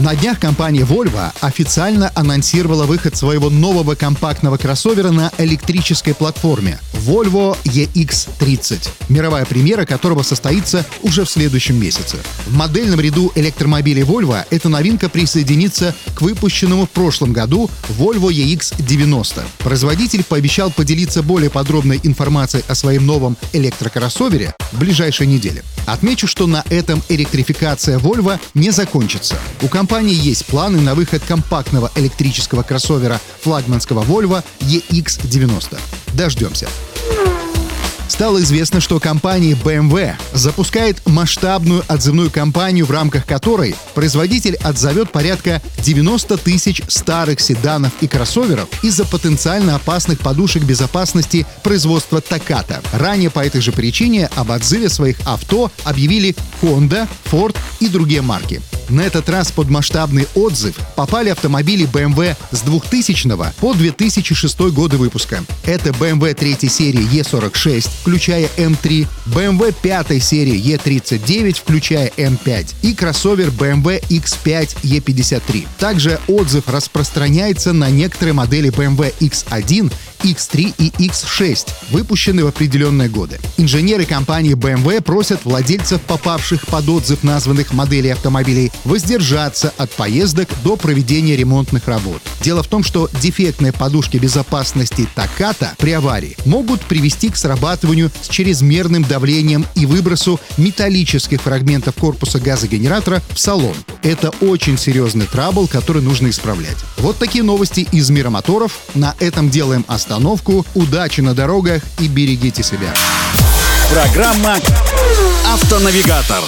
На днях компания Volvo официально анонсировала выход своего нового компактного кроссовера на электрической платформе Volvo EX30, мировая премьера которого состоится уже в следующем месяце. В модельном ряду электромобилей Volvo эта новинка присоединится к выпущенному в прошлом году Volvo EX90. Производитель пообещал поделиться более подробной информацией о своем новом электрокроссовере в ближайшей неделе. Отмечу, что на этом электрификация Volvo не закончится. У компании есть планы на выход компактного электрического кроссовера флагманского Volvo EX90. Дождемся. Стало известно, что компания BMW запускает масштабную отзывную кампанию, в рамках которой производитель отзовет порядка 90 тысяч старых седанов и кроссоверов из-за потенциально опасных подушек безопасности производства Takata. Ранее по этой же причине об отзыве своих авто объявили Honda, Ford и другие марки. На этот раз под масштабный отзыв попали автомобили BMW с 2000 по 2006 годы выпуска. Это BMW 3 серии E46, включая M3, BMW 5 серии E39, включая M5 и кроссовер BMW X5 E53. Также отзыв распространяется на некоторые модели BMW X1 X3 и X6, выпущенные в определенные годы. Инженеры компании BMW просят владельцев, попавших под отзыв названных моделей автомобилей, воздержаться от поездок до проведения ремонтных работ. Дело в том, что дефектные подушки безопасности Takata при аварии могут привести к срабатыванию с чрезмерным давлением и выбросу металлических фрагментов корпуса газогенератора в салон. Это очень серьезный трабл, который нужно исправлять. Вот такие новости из мира моторов. На этом делаем остановку, удачи на дорогах и берегите себя. Программа «Автонавигатор».